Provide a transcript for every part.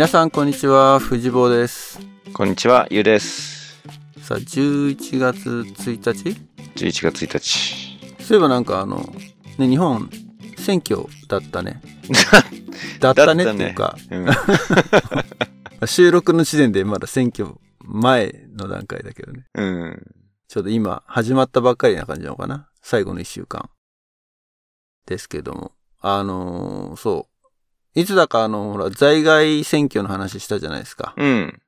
皆さんこんにちは藤坊です。こんにちは、ゆうです。さあ11月1日？11月1日。そういえばなんかあのね日本選挙だったね。だったねっていうか。うん。収録の時点でまだ選挙前の段階だけどね。うん。ちょうど今始まったばっかりな感じなのかな？最後の1週間。ですけども。あのーそういつだかあのほら在外選挙の話したじゃないですかうん。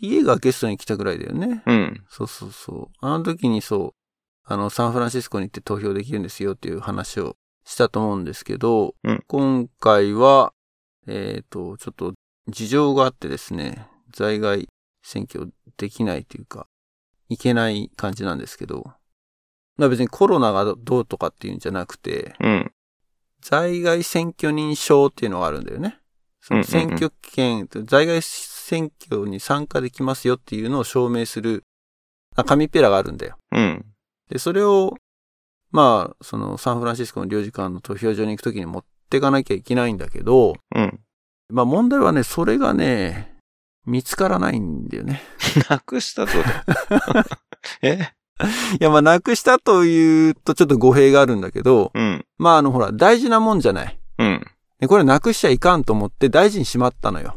家がゲストに来たぐらいだよねうん。そうそうそう。あの時にそう、あの、サンフランシスコに行って投票できるんですよっていう話をしたと思うんですけど、うん今回は、えっ、と、ちょっと事情があってですね、在外選挙できないというか、いけない感じなんですけど、まあ別にコロナがどうとかっていうんじゃなくて、うん。在外選挙人証っていうのがあるんだよね。その選挙権、在外選挙に参加できますよっていうのを証明する、あ紙ペラがあるんだよ。うん。で、それを、まあ、そのサンフランシスコの領事館の投票所に行くときに持っていかなきゃいけないんだけど、うん。まあ問題はね、それがね、見つからないんだよね。なくしたとだ。え？いや、まあなくしたというとちょっと語弊があるんだけど、うん。まああのほら、大事なもんじゃない。うん。でこれなくしちゃいかんと思って大事にしまったのよ。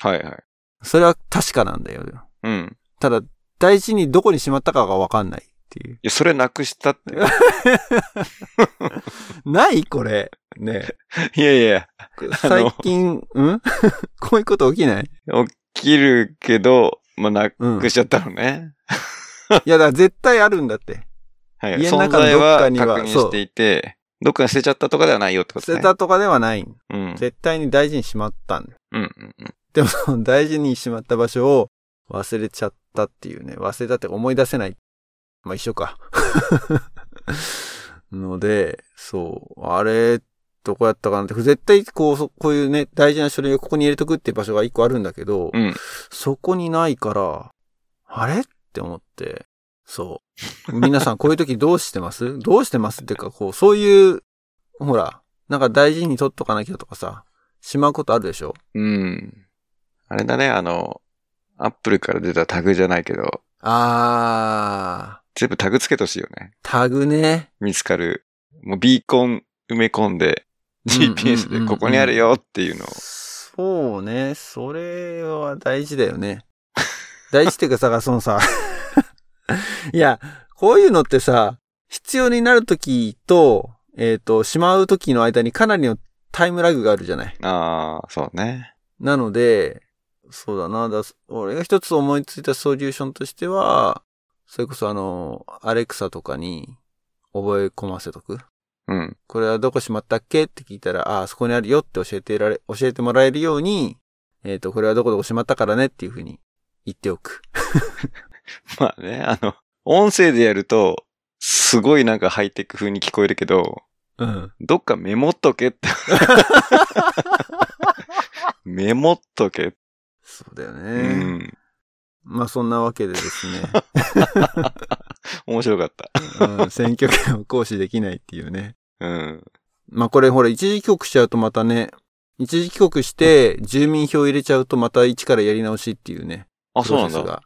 はいはい。それは確かなんだよ。うん。ただ、大事にどこにしまったかがわかんないっていう。いや、それなくしたって。ないこれ。ね いやいや、最近、ん？こういうこと起きない？起きるけど、まあ、なくしちゃったのね。いや、だから絶対あるんだって。はい。家の存中のどっかには確認していて、どっかに捨てちゃったとかではないよってことね。捨てたとかではない。うん。絶対に大事にしまったんだよ。うんうんうん。でもその大事にしまった場所を忘れちゃったっていうね。忘れたって思い出せない。まあ一緒か。ので、そう。あれ、どこやったかなって。絶対こう、そこういうね、大事な書類をここに入れとくっていう場所が一個あるんだけど、うん。そこにないから、あれって思って、そう。皆さんこういう時どうしてます？どうしてますっていうか、こう、そういう、ほら、なんか大事に取っとかなきゃとかさ、しまうことあるでしょ？うん。あれだね、あの、アップルから出たタグじゃないけど、あー、全部タグつけてほしいよね。タグね。見つかる。もうビーコン埋め込んで、GPS でここにあるよっていうのを。そうね。それは大事だよね。大事っていうかさ、そのさ、いや、こういうのってさ、必要になるときと、えっ、と、しまうときの間にかなりのタイムラグがあるじゃない。ああ、そうね。なので、そうだな。だ俺が一つ思いついたソリューションとしては、それこそあの、アレクサとかに覚え込ませとく。うん。これはどこしまったっけ？って聞いたら、ああ、そこにあるよって教えてられ、教えてもらえるように、えっ、と、これはどこどこしまったからねっていうふうに言っておく。まあね、あの、音声でやると、すごいなんかハイテク風に聞こえるけど、うん。どっかメモっとけって。メモっとけ。そうだようね。ん。まあそんなわけでですね、面白かった。うん、選挙権を行使できないっていうね。うん。まあこれほら一時帰国しちゃうとまたね、一時帰国して住民票入れちゃうとまた一からやり直しっていうね。あ、そうなんだ。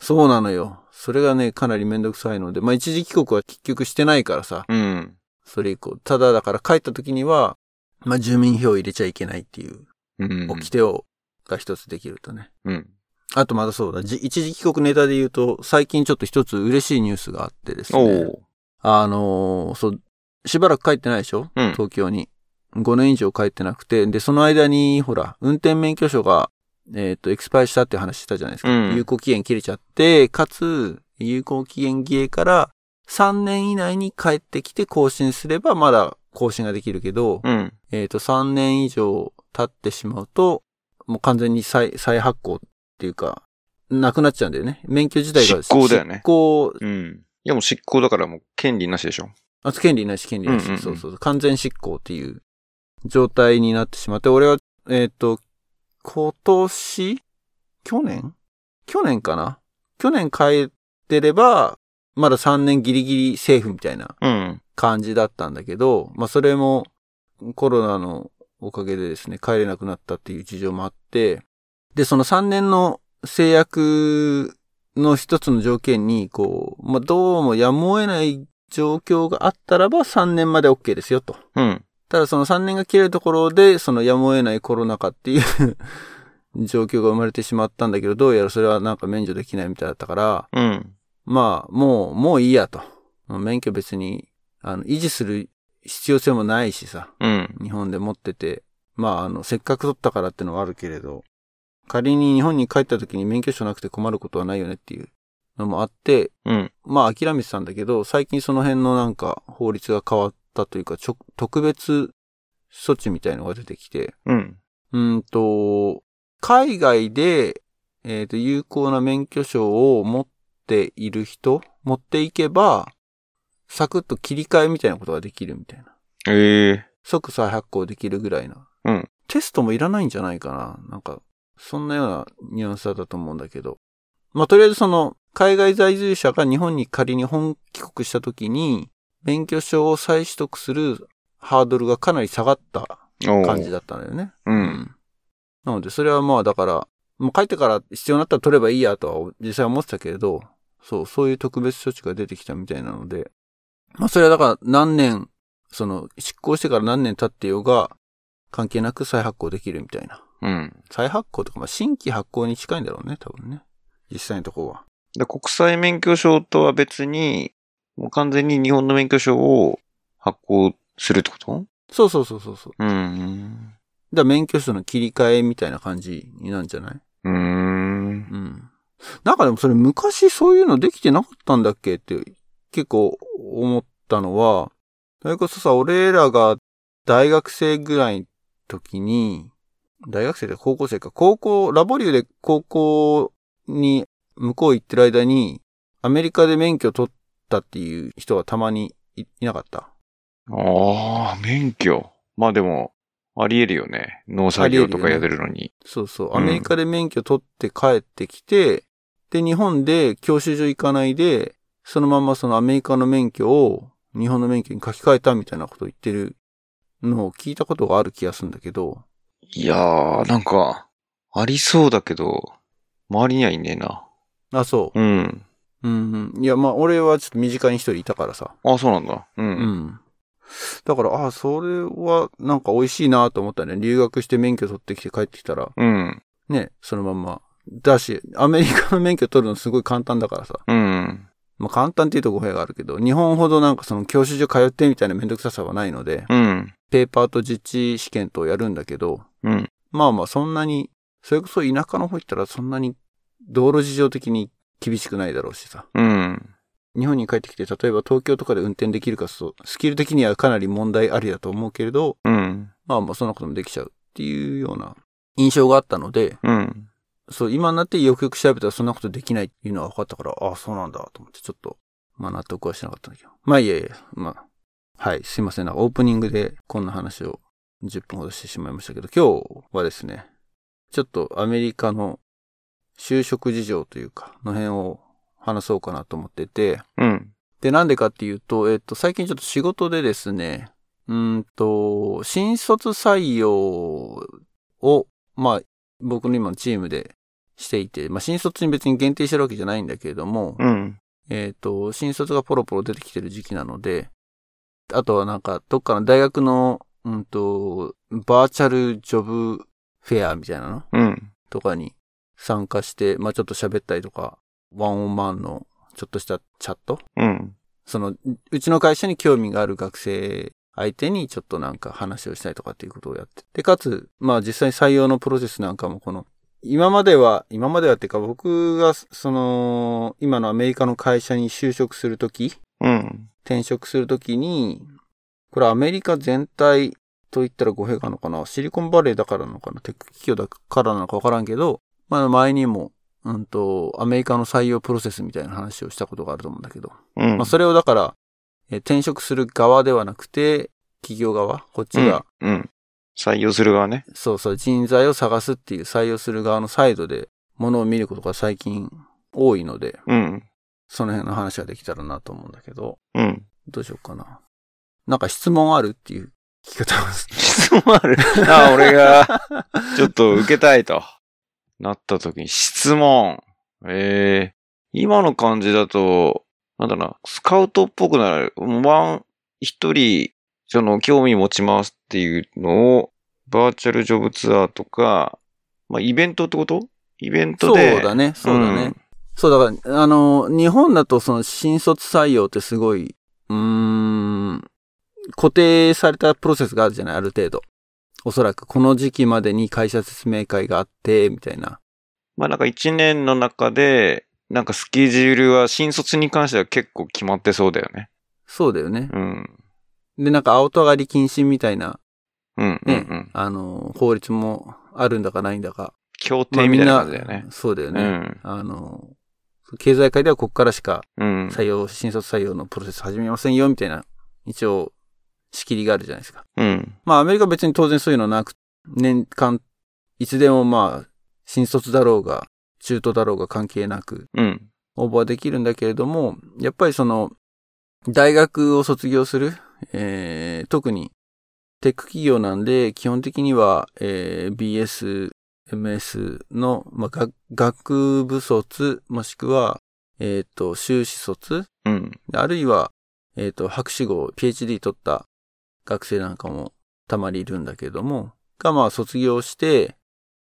そうなのよ。それがね、かなりめんどくさいので、まあ一時帰国は結局してないからさ、うん。それ以降。ただだから帰った時には、まあ住民票を入れちゃいけないっていう、うん。掟を、が一つできるとね。うん。あとまだそうだ、じ一時帰国ネタで言うと、最近ちょっと一つ嬉しいニュースがあってですおね。お。あのーそう、しばらく帰ってないでしょ？うん東京に。5年以上帰ってなくて、で、その間に、ほら、運転免許証が、えっ、と、エクスパイしたっていう話したじゃないですか。うん有効期限切れちゃって、かつ、有効期限切れから3年以内に帰ってきて更新すれば、まだ更新ができるけど、うん。えっ、と、3年以上経ってしまうと、もう完全に再、再発行っていうか、なくなっちゃうんだよね。免許自体が失効だよね執行、うん。いやもう執行だからもう権利なしでしょ。あ、権利ないし、権利ないし、うんうんうんそうそう。完全執行っていう状態になってしまって、俺は、えっ、と、今年？去年？去年かな？去年帰ってれば、まだ3年ギリギリセーフみたいなうん。感じだったんだけど、まあそれもコロナのおかげでですね、帰れなくなったっていう事情もあって、で、その3年の制約の一つの条件に、こう、まあ、どうもやむを得ない状況があったらば3年まで OK ですよと。うん。ただその3年が切れるところで、そのやむを得ないコロナ禍っていう 状況が生まれてしまったんだけど、どうやらそれはなんか免除できないみたいだったから、うん。まあ、もう、もういいやと。免許別に、あの、維持する必要性もないしさ、うん。日本で持ってて、まあ、あの、せっかく取ったからってのはあるけれど、仮に日本に帰った時に免許証なくて困ることはないよねっていうのもあって、うん。まあ諦めてたんだけど、最近その辺のなんか法律が変わったというか、ちょ特別措置みたいのが出てきて、うん。うーんと、海外で、えっ、と、有効な免許証を持っている人、持っていけば、サクッと切り替えみたいなことができるみたいな。ええ即再発行できるぐらいな。うん。テストもいらないんじゃないかな。なんか、そんなようなニュアンスだったと思うんだけど。まあ、とりあえずその、海外在住者が日本に仮に本帰国した時に、免許証を再取得するハードルがかなり下がった感じだったんだよね。う。。うんなので、それはまあだから、もう帰ってから必要になったら取ればいいやとは実際思ってたけれど、そう、そういう特別措置が出てきたみたいなので、まあそれはだから何年、その、執行してから何年経ってようが、関係なく再発行できるみたいな。うん。再発行とか、まあ新規発行に近いんだろうね、多分ね。実際のところは。で、国際免許証とは別に、もう完全に日本の免許証を発行するってこと？そうそうそうそうそう。うん。だから免許証の切り替えみたいな感じになるんじゃない？うーん。うん。なんかでもそれ昔そういうのできてなかったんだっけって結構思ったのは、それこそさ、俺らが大学生ぐらいの時に、大学生で高校生か、高校、ラボリューで高校に向こう行ってる間に、アメリカで免許取ったっていう人がたまにいいなかった？ああ、免許。まあでも、あり得るよね。農作業とかやってるのに。そうそう。うんアメリカで免許取って帰ってきて、で、日本で教習所行かないで、そのままそのアメリカの免許を日本の免許に書き換えたみたいなことを言ってるのを聞いたことがある気がするんだけど、いやー、なんか、ありそうだけど、周りにはいねえな。あ、そうん。う。うん、うん。いや、まあ、俺はちょっと身近に一人いたからさ。あ、そうなんだ。う。うんん。だから、あ、それはなんか美味しいなと思ったね。留学して免許取ってきて帰ってきたら、うん。ね、そのまんま。だし、アメリカの免許取るのすごい簡単だからさ。うん。まあ簡単っていうと語弊があるけど、日本ほどなんかその教習所通ってみたいなめんどくささはないので、うん。ペーパーと実地試験とやるんだけど、うん。まあまあそんなに、それこそ田舎の方行ったらそんなに道路事情的に厳しくないだろうしさ。うん。日本に帰ってきて、例えば東京とかで運転できるかそう、スキル的にはかなり問題ありだと思うけれど、うん。まあまあそんなこともできちゃうっていうような印象があったので、うん。そう、今になってよくよく調べたらそんなことできないっていうのは分かったから、ああ、そうなんだと思ってちょっと、まあ納得はしなかったんだけど。まあいえいえ、まあ、はい、すいません。なんかオープニングでこんな話を10分ほどしてしまいましたけど、今日はですね、ちょっとアメリカの就職事情というか、の辺を話そうかなと思ってて、うん。で、なんでかっていうと、えっと、最近ちょっと仕事でですね、うーんと、新卒採用を、まあ、僕の今のチームでしていて、まあ、新卒に別に限定してるわけじゃないんだけれども、うん。えっと、新卒がポロポロ出てきてる時期なので、あとはなんか、どっかの大学の、うんと、バーチャルジョブフェアみたいなのうん。とかに参加して、まあ、ちょっと喋ったりとか、ワンオンワンのちょっとしたチャット？うん。その、うちの会社に興味がある学生相手にちょっとなんか話をしたりとかっていうことをやって。で、かつ、まあ実際に採用のプロセスなんかもこの、今までは、今まではっていうか僕が、その、今のアメリカの会社に就職するとき、うん。転職するときに、これアメリカ全体と言ったら語弊があるのかな？シリコンバレーだからなのかな？テック企業だからなのかわからんけど、まあ前にも、うんと、アメリカの採用プロセスみたいな話をしたことがあると思うんだけど、うん。まあ、それをだから、えー転職する側ではなくて、企業側、こっちが、うん。うん。採用する側ね。そうそう、人材を探すっていう採用する側のサイドで、ものを見ることが最近多いので、うん。その辺の話ができたらなと思うんだけど、うん。どうしようかな。なんか質問あるっていう聞き方をす 質問ある？あ、俺が、ちょっと受けたいと。なった時に質問。ええ今の感じだと、なんだろうな、スカウトっぽくなる。ワン、一人、その、興味持ちますっていうのを、バーチャルジョブツアーとか、まあ、イベントってこと？イベントで。そうだね、そうだね。そう、だから、あの、日本だとその新卒採用ってすごい、うーん、固定されたプロセスがあるじゃない、ある程度。おそらくこの時期までに会社説明会があって、みたいな。まあなんか一年の中で、なんかスケジュールは新卒に関しては結構決まってそうだよね。そうだよね。うん。で、なんか青と上がり禁止みたいな、うん、うん、ね、うん。あの、法律もあるんだかないんだか。協まあ定みたいな感じだよね。そうだよね。うん。あの、経済界ではここからしかうん。採用、新卒採用のプロセス始めませんよ、みたいな、一応、仕切りがあるじゃないですか。うん。まあ、アメリカは別に当然そういうのなく、年間、いつでもまあ、新卒だろうが、中途だろうが関係なく、うん。応募はできるんだけれども、やっぱりその、大学を卒業する、えー、特に、テック企業なんで、基本的には、えー、BS、MS の、まあ、学学部卒、もしくは、えっ、と、修士卒、うん。あるいは、えっ、と、博士号、PhD 取った学生なんかもたまにいるんだけども、がまあ卒業して、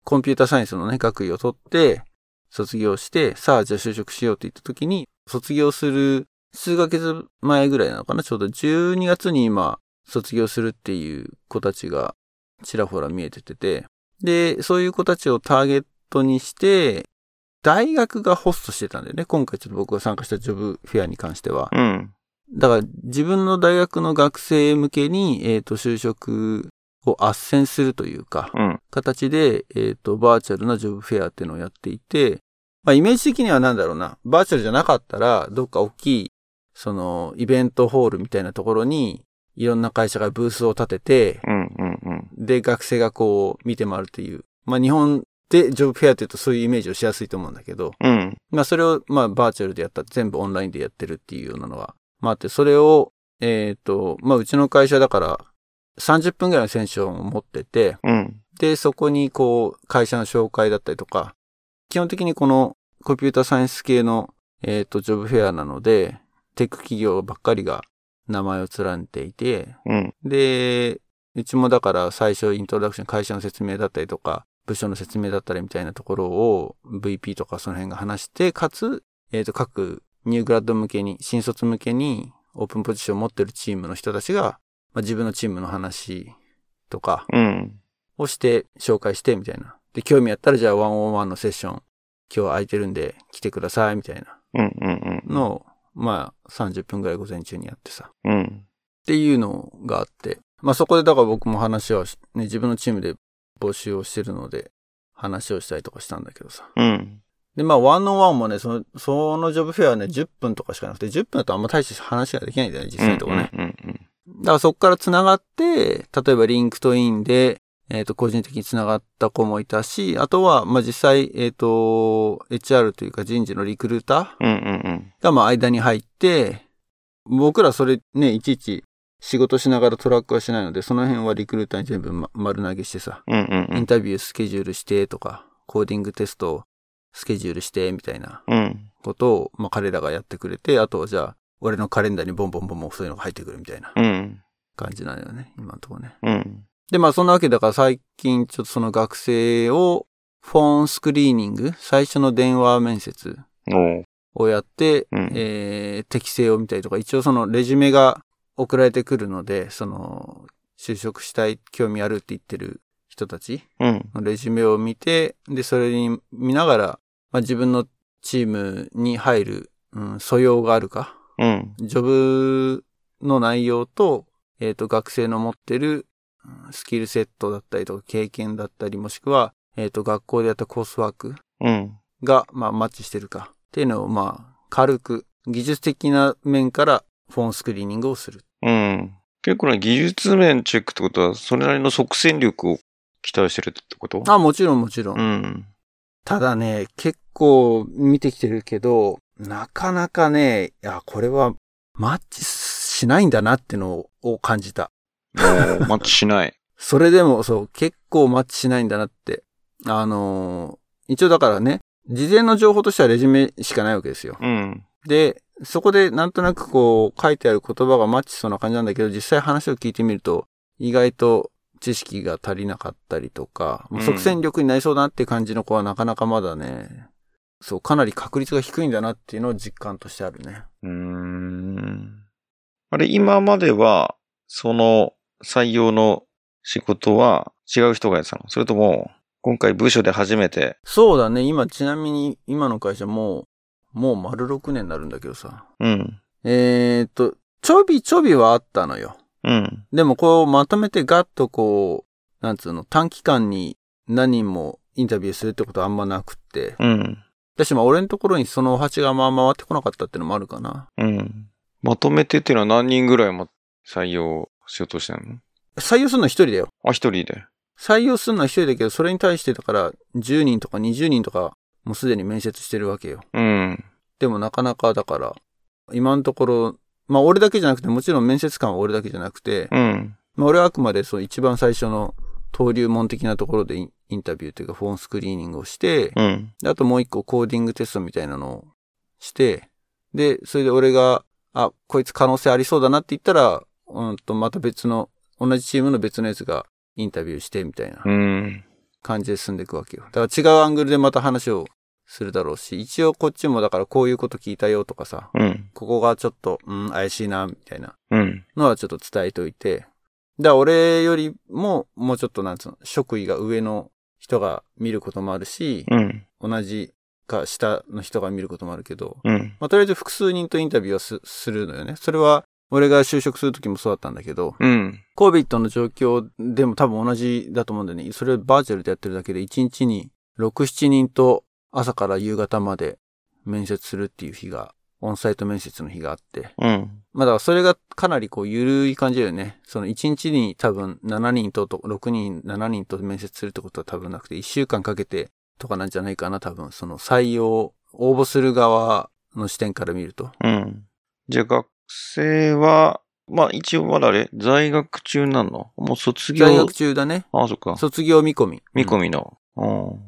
コンピュータサイエンスのね、学位を取って、卒業して、さあじゃあ就職しようって言った時に、卒業する数ヶ月前ぐらいなのかな？ちょうど12月に今、卒業するっていう子たちがちらほら見えててて、で、そういう子たちをターゲットにして、大学がホストしてたんだよね。今回ちょっと僕が参加したジョブフェアに関しては。うん。だから自分の大学の学生向けに、えっ、と、就職を斡旋するというか、うん。形で、えっ、と、バーチャルなジョブフェアっていうのをやっていて、まあ、イメージ的にはなんだろうな、バーチャルじゃなかったら、どっか大きい、その、イベントホールみたいなところに、いろんな会社がブースを立てて、うん。うん。うん。で、学生がこう、見て回るっていう。まあ、日本でジョブフェアって言うとそういうイメージをしやすいと思うんだけど、うん。まあそれをまあバーチャルでやった、全部オンラインでやってるっていうようなのは、まああって、それを、えっ、と、まあうちの会社だから30分ぐらいのセッションを持ってて、うん。で、そこにこう会社の紹介だったりとか、基本的にこのコンピューターサイエンス系の、えっ、と、ジョブフェアなので、テック企業ばっかりが名前を連ねていて、うん。で、うちもだから最初イントロダクション、会社の説明だったりとか、部署の説明だったりみたいなところを VP とかその辺が話して、かつ、えっ、と、各ニューグラッド向けに、新卒向けにオープンポジションを持ってるチームの人たちが、まあ、自分のチームの話とかうん。をして、紹介してみたいな。で、興味あったらじゃあワンオンワンのセッション、今日空いてるんで来てくださいみたいな。のを、まあ30分ぐらい午前中にやってさ。うん。っていうのがあって、まあそこでだから僕も話はし、ね、自分のチームで募集をしてるので、話をしたりとかしたんだけどさ。うん。で、まあワンオンワンもね、その、そのジョブフェアはね、10分とかしかなくて、10分だとあんま大して話ができないんだよね、実際のとこね。うん。うん。だからそこから繋がって、例えばリンクトインで、えっ、と、個人的に繋がった子もいたし、あとは、まあ実際、えっ、と、HR というか人事のリクルーター。がまあ間に入って、僕らそれね、いちいち仕事しながらトラックはしないので、その辺はリクルーターに全部、ま、丸投げしてさ、うん。うん。インタビュースケジュールしてとか、コーディングテストをスケジュールしてみたいなうん。ことを、まあ彼らがやってくれて、あとはじゃあ、俺のカレンダーにボンボンボンボンそういうのが入ってくるみたいなうん。感じなんだよね、今のところね。うん。で、まあそんなわけだから最近ちょっとその学生をフォンスクリーニング、最初の電話面接。をやって、うんえー適性を見たりとか、一応そのレジュメが送られてくるので、その、就職したい、興味あるって言ってる人たちうん。のレジュメを見て、で、それに見ながら、まあ、自分のチームに入る、うん、素養があるか、うん。ジョブの内容と、えっ、と、学生の持ってるうんスキルセットだったりとか、経験だったり、もしくは、えっ、と、学校でやったコースワークうん。が、まあ、マッチしてるかっていうのを、まあ、軽く、技術的な面からフォンスクリーニングをする。うん。結構ね、技術面チェックってことは、それなりの即戦力を期待してるってこと？あ、もちろんもちろん。うん。ただね、結構見てきてるけど、なかなかね、いや、これはマッチしないんだなってのを感じた。マッチしない。それでも、そう、結構マッチしないんだなって。あのー一応だからね、事前の情報としてはレジュメしかないわけですよ。うん。で、そこでなんとなくこう書いてある言葉がマッチしそうな感じなんだけど、実際話を聞いてみると、意外と知識が足りなかったりとか、即戦力になりそうだなって感じの子はなかなかまだね、そう、かなり確率が低いんだなっていうのを実感としてあるね。うーん。あれ、今までは、その採用の仕事は違う人がやってたの？それとも、今回部署で初めて、そうだね、今ちなみに今の会社もう、もう丸6年になるんだけどさ。うん。えーっと、ちょびちょびはあったのよ。うん。でもこうまとめてガッとこう、なんつうの、短期間に何人もインタビューするってことはあんまなくって。うん。私まあ俺のところにそのお鉢がまあ回ってこなかったっていうのもあるかな。うん。まとめてっていうのは何人ぐらいも採用しようとしてるの？採用するのは一人だよ。あ、一人で。採用するのは一人だけど、それに対してだから10人とか20人とかもうすでに面接してるわけよ。うん。でもなかなかだから、今のところ、まあ俺だけじゃなくて、もちろん面接官は俺だけじゃなくて、うん。まあ俺はあくまでそう一番最初の登竜門的なところでインタビューというかフォンスクリーニングをして、うん。であともう一個コーディングテストみたいなのをして、で、それで俺が、あ、こいつ可能性ありそうだなって言ったら、うんと、また別の、同じチームの別のやつがインタビューしてみたいなうん。感じで進んでいくわけよ。だから違うアングルでまた話をするだろうし、一応こっちもだからこういうこと聞いたよとかさ、うん。ここがちょっと、うん、怪しいな、みたいなうん。のはちょっと伝えといて、だから俺よりももうちょっとなんつうの、職位が上の人が見ることもあるし、うん。同じか下の人が見ることもあるけど、うん。まあとりあえず複数人とインタビューはすするのよね。それは俺が就職するときもそうだったんだけど、うん。コービットの状況でも多分同じだと思うんだよね。それをバーチャルでやってるだけで1日に6、7人と朝から夕方まで面接するっていう日が、オンサイト面接の日があって。うん。まあだからそれがかなりこう緩い感じだよね。その1日に多分7人とと、6人、7人と面接するってことは多分なくて、1週間かけてとかなんじゃないかな、多分。その採用、応募する側の視点から見ると。うん。じゃあ学生は、まあ一応まだあれ、在学中なの？もう卒業？在学中だね。ああ、そっか。卒業見込み。見込みの。うん。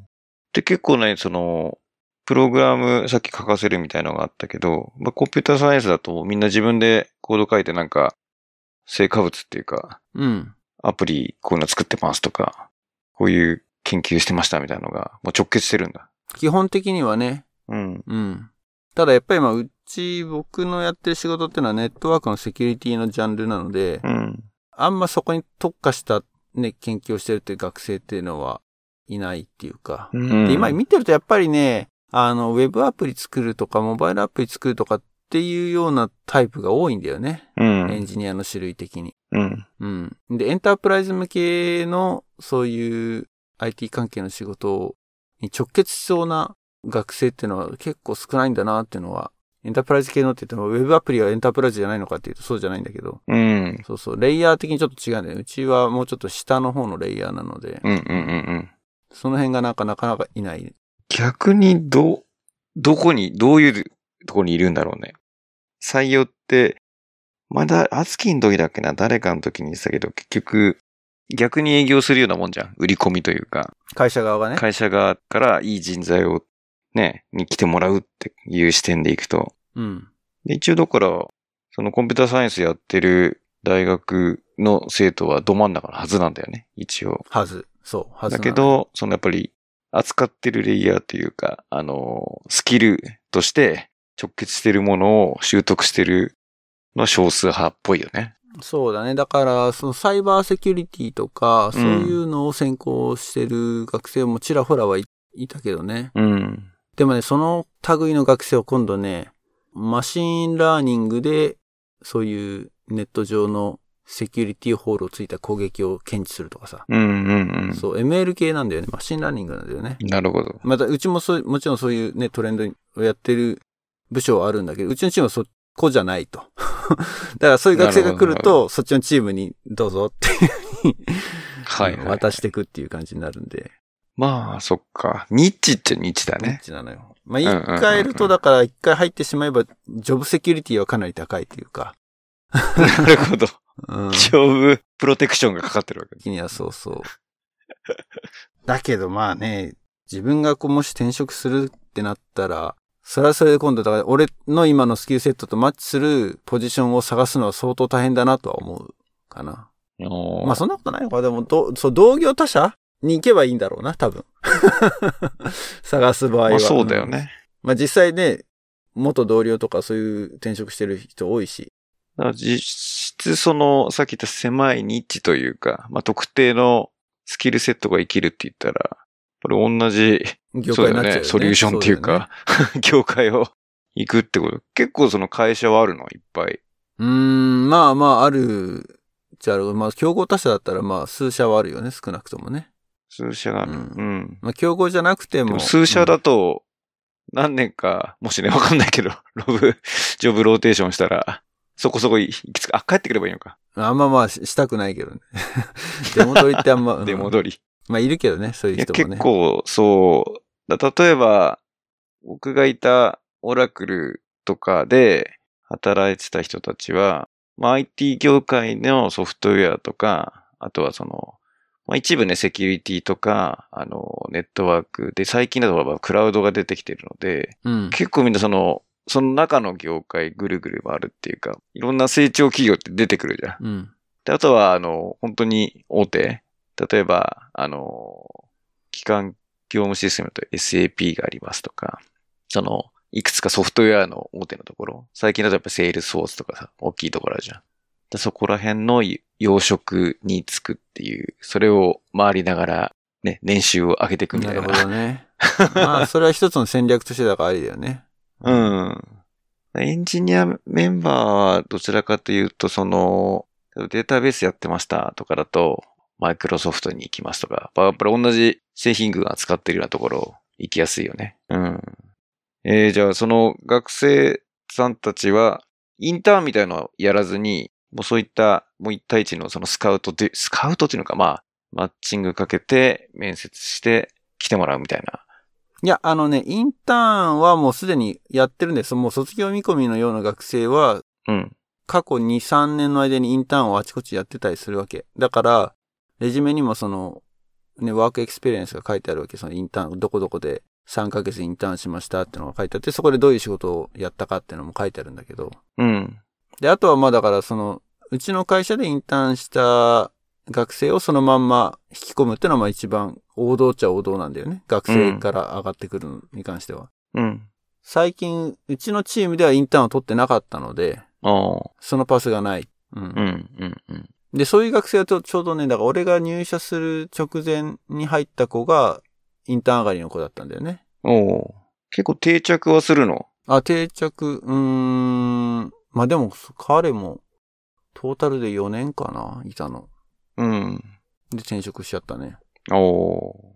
で、結構ね、その、プログラムさっき書かせるみたいなのがあったけど、まあ、コンピューターサイエンスだとみんな自分でコード書いてなんか、成果物っていうか、うん。アプリこういうの作ってますとか、こういう研究してましたみたいなのが、もう直結してるんだ。基本的にはね、うん。うん。ただやっぱりまあ、うち、僕のやってる仕事っていうのはネットワークのセキュリティのジャンルなので、うん。あんまそこに特化したね、研究をしてるっていう学生っていうのはいないっていうか。うんで今見てるとやっぱりね、あの、ウェブアプリ作るとか、モバイルアプリ作るとかっていうようなタイプが多いんだよね。うん。エンジニアの種類的に。うん。うん。で、エンタープライズ向けの、そういう IT 関係の仕事に直結しそうな学生っていうのは結構少ないんだなっていうのは、エンタープライズ系のって言っても、ウェブアプリはエンタープライズじゃないのかっていうとそうじゃないんだけど、うん。そうそう、レイヤー的にちょっと違うんだよね。うちはもうちょっと下の方のレイヤーなので、うん。うん。うん。その辺がなんかなかなかいない。逆に、ど、どこに、どういうとこにいるんだろうね。採用って、まだ、アツキの時だっけな、誰かの時に言ってたけど、結局、逆に営業するようなもんじゃん。売り込みというか、会社側がね。会社側からいい人材をね、に来てもらうっていう視点でいくと。うん。で一応だから、そのコンピューターサイエンスやってる大学の生徒はど真ん中のはずなんだよね、一応。はず。そう、はずなのだけ、ど、そのやっぱり扱ってるレイヤーというか、あの、スキルとして直結してるものを習得してるのは少数派っぽいよね。そうだね。だから、そのサイバーセキュリティとか、そういうのを専攻してる学生もちらほらはいいたけどね。うん。でもね、その類の学生は今度ね、 machine learning で、そういうネット上のセキュリティホールをついた攻撃を検知するとかさ。うんうんうん。そう、ML 系なんだよね。 machine learning なんだよね。なるほど。また、うちもそう、もちろんそういうね、トレンドをやってる部署はあるんだけど、うちのチームはそこじゃないと。だからそういう学生が来ると、そっちのチームにどうぞっていうふうにはい、はい。渡していくっていう感じになるんで。まあ、そっか。ニッチっちゃニッチだニッね。チなのよ。まあ、一回やると、だから一回入ってしまえば、ジョブセキュリティはかなり高いというか。なるほど。うん。丈夫プロテクションがかかってるわけ。的にはそうそう。だけどまあね、自分がこうもし転職するってなったら、それはそれで今度だから俺の今のスキルセットとマッチするポジションを探すのは相当大変だなとは思うかな。まあそんなことないのか。でも、どそう、同業他社に行けばいいんだろうな、多分。探す場合は。まあそうだよね。まあ実際ね、元同僚とかそういう転職してる人多いし。実質その、さっき言った狭いニッチというか、まあ特定のスキルセットが生きるって言ったら、これ同じ、業界になっちゃうよね。ソリューションっていうか、業界を行くってこと。結構その会社はあるの？いっぱい。うーん、まあまあ、ある、じゃある。まあ、競合他社だったら、まあ、数社はあるよね、少なくともね。数社がある。ううんん。まあ、競合じゃなくても。でも数社だと、何年か、もしね、わかんないけど、ロブ、ジョブローテーションしたら、そこそこいいくつか、あ、帰ってくればいいのか。うんあんままあ、ししたくないけどね。出戻りってあんま。うん出戻り。まあ、いるけどね、そういう人もね。結構、そう。だ例えば、僕がいたオラクルとかで働いてた人たちは、まあ、IT 業界のソフトウェアとか、あとはその、まあ、一部ね、セキュリティとか、あの、ネットワークで、最近だとまあクラウドが出てきてるので、うん。結構みんなその、その中の業界ぐるぐる回るっていうか、いろんな成長企業って出てくるじゃん。うん。で、あとは、あの、本当に大手。例えば、あの、基幹業務システムと SAP がありますとか、その、いくつかソフトウェアの大手のところ。最近だとやっぱセールスフォースとかさ、大きいところあるじゃん。でそこら辺の要職につくっていう、それを回りながら、ね、年収を上げていくみたなるほどね。まあ、それは一つの戦略としてだからありだよね。うん。エンジニアメンバーはどちらかというと、その、データベースやってましたとかだと、マイクロソフトに行きますとか、やっぱり同じ製品群扱ってるようなところ行きやすいよね。うん。えー、じゃあその学生さんたちは、インターンみたいなのをやらずに、もうそういった、もう一対一のそのスカウトで、スカウトっていうのか、まあ、マッチングかけて面接して来てもらうみたいな。いや、あのね、インターンはもうすでにやってるんです。もう卒業見込みのような学生は、うん。過去2、3年の間にインターンをあちこちやってたりするわけ。だから、レジュメにもその、ね、 work experience が書いてあるわけ。そのインターン、どこどこで3ヶ月インターンしましたってのが書いてあって、そこでどういう仕事をやったかっていうのも書いてあるんだけど。うん。で、あとはまあだからその、うちの会社でインターンした学生をそのまんま引き込むっていうのはまあ一番王道っちゃ王道なんだよね。学生から上がってくるのに関しては。うん。最近、うちのチームではインターンを取ってなかったので。そのパスがない。うんうん、うん、うん。で、そういう学生はちょちょうどね、だから俺が入社する直前に入った子が、インターン上がりの子だったんだよね。おお。結構定着はするの？あ、定着、うーん。まあでも、彼も、トータルで4年かな、いたの。うん。で、転職しちゃったね。おお。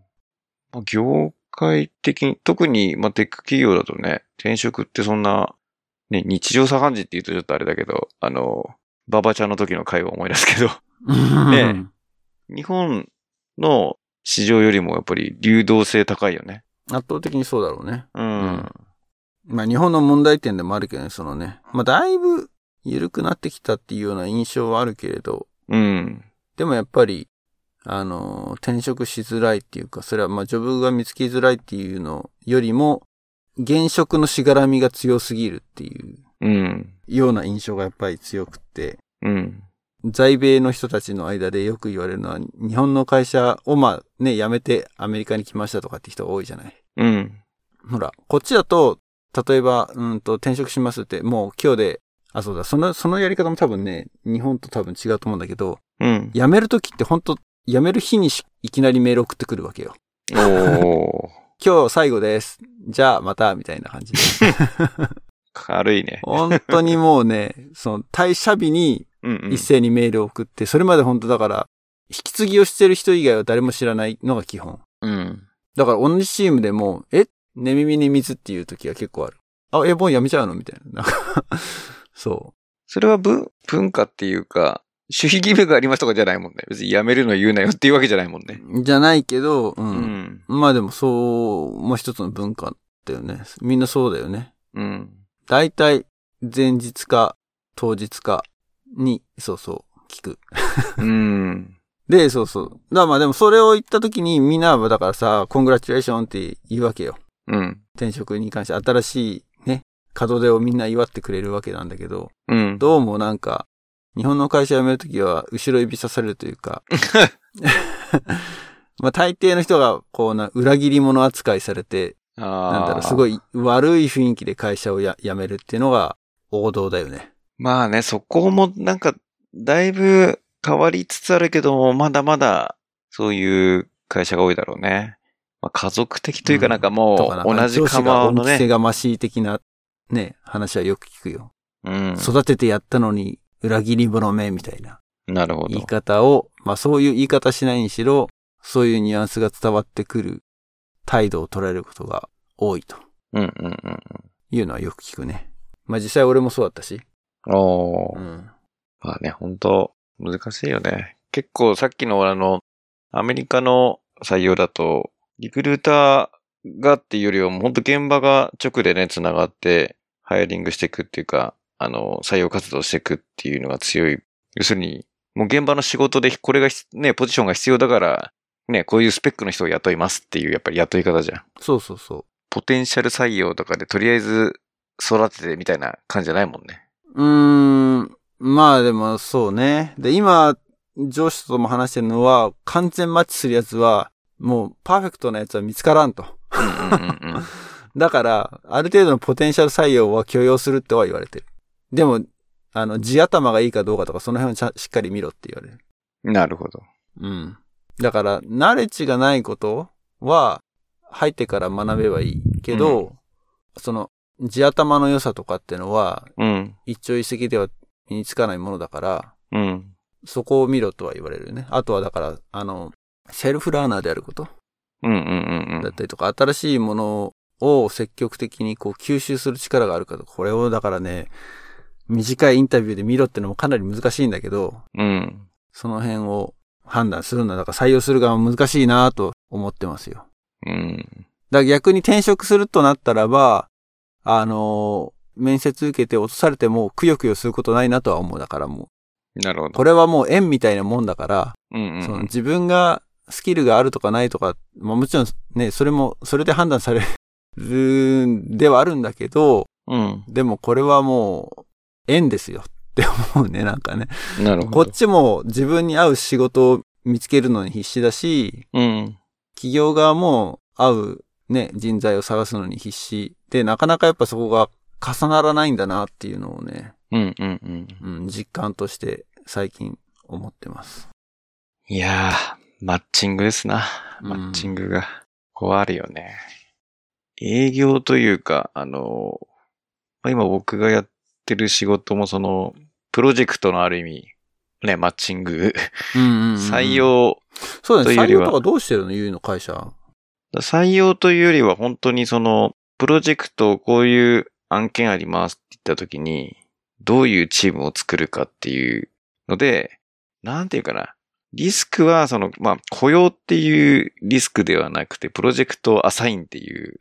まあ業界的に、特に、まあ、テック企業だとね、転職ってそんな、ね、日常茶飯事って言うとちょっとあれだけど、あの、ババちゃんの時の会を思い出すけど、ね日本の市場よりもやっぱり流動性高いよね。圧倒的にそうだろうね。う。うんまあ日本の問題点でもあるけどね、そのね。まあだいぶ緩くなってきたっていうような印象はあるけれど、うん。でもやっぱり、あの、転職しづらいっていうか、それはまあジョブが見つけづらいっていうのよりも、現職のしがらみが強すぎるっていううん。ような印象がやっぱり強くって、うん。在米の人たちの間でよく言われるのは、日本の会社をまあね、辞めてアメリカに来ましたとかって人が多いじゃない。うん。ほら、こっちだと、例えば、うんと、転職しますって、もう今日で、あ、そうだ、その、そのやり方も多分ね、日本と多分違うと思うんだけど、うん。辞めるときって本当辞める日にしいきなりメール送ってくるわけよ。おお。今日最後です。じゃあまた、みたいな感じで。軽いね。本当にもうね、その、退社日にうん、うん。一斉にメールを送って、それまで本当だから、引き継ぎをしてる人以外は誰も知らないのが基本。うん。だから同じチームでも、え？寝耳に水っていう時は結構ある。あ、え、もうやめちゃうの？みたいな。なんかそそれは文、文化っていうか、守秘義務がありますとかじゃないもんね。別にやめるの言うなよっていうわけじゃないもんね。う。じゃないけど、う。うんん。まあでもそう、もう一つの文化だよね。みんなそうだよね。うん。大体、前日か、当日かに、そうそう、聞く。うん。で、そうそう。だまあでもそれを言った時にみんなはだからさ、コングラチュレーションって言うわけよ。うん。転職に関して新しいね、門出をみんな祝ってくれるわけなんだけど、うん。どうもなんか、日本の会社辞めるときは後ろ指さされるというか、まあ大抵の人がこうな、裏切り者扱いされて、あなんだろう、すごい。い悪い雰囲気で会社をや辞めるっていうのが王道だよね。まあね、そこもなんか、だいぶ変わりつつあるけども、まだまだ、そういう会社が多いだろうね。まあ、家族的というかなんかともう、同じ釜のね。恩着せがましい的なね、話はよく聞くよ。うん。育ててやったのに裏切り者めみたいななるほど言い。方を、まあそういう言い方しないにしろ、そういうニュアンスが伝わってくる態度を捉えることが多いとうんうんうんいうのはよく聞くね。まあ実際俺もそうだったし。うん。おー。うん。まあね、本当難しいよね。結構さっきのあの、アメリカの採用だと、リクルーターがっていうよりはもう本当現場が直でね、繋がって、ハイアリングしていくっていうか、あの、採用活動していくっていうのが強い。要するに、もう現場の仕事でこれがひね、ポジションが必要だから、ね、こういうスペックの人を雇いますっていう、やっぱり雇い方じゃん。そうそうそポテンシャル採用とかでとりあえず育ててみたいな感じじゃないもんね。う。うーん。まあでもそうね。で、今、上司とも話してるのは、完全マッチするやつは、もうパーフェクトなやつは見つからんと。だから、ある程度のポテンシャル採用は許容するっては言われてる。でも、あの、地頭がいいかどうかとか、その辺をしっかり見ろって言われる。なるほど。うん。だから、ナレッジがないことは、入ってから学べばいいけど、その、地頭の良さとかっていうのは、うん。一朝一夕では身につかないものだから、うん。そこを見ろとは言われるよね。あとはだから、あの、セルフラーナーであることうんうんうんうん。だったりとか、新しいものを積極的にこう吸収する力があるかとか、これをだからね、短いインタビューで見ろってのもかなり難しいんだけど、うん。その辺を判断するのは、だから採用する側も難しいなと思ってますよ。うん。だから逆に転職するとなったらば、あの面接受けて落とされてもくよくよすることないなとは思う。だからもう、なるほど。これはもう縁みたいなもんだから、うんうんその自分がスキルがあるとかないとか、まあもちろんね、それも、それで判断されるんではあるんだけど、うん。でもこれはもう、縁ですよって思うね、なんかね。なるほど。こっちも自分に合う仕事を見つけるのに必死だし、うん。企業側も合うね、人材を探すのに必死。で、なかなかやっぱそこが重ならないんだなっていうのをね、うんうんうん。うん、実感として最近思ってます。いやー、マッチングですな。うんマッチングが。こうあるよね。営業というか、あの、まあ今僕がやってる仕事もその、プロジェクトのある意味、ね、マッチング、うんうんうん採。用、そうだね、採用とかどうしてるのゆうの会社？採用というよりは本当にその、プロジェクトこういう案件ありますって言った時に、どういうチームを作るかっていうので、なんていうかな。リスクはその、まあ、雇用っていうリスクではなくて、プロジェクトアサインっていう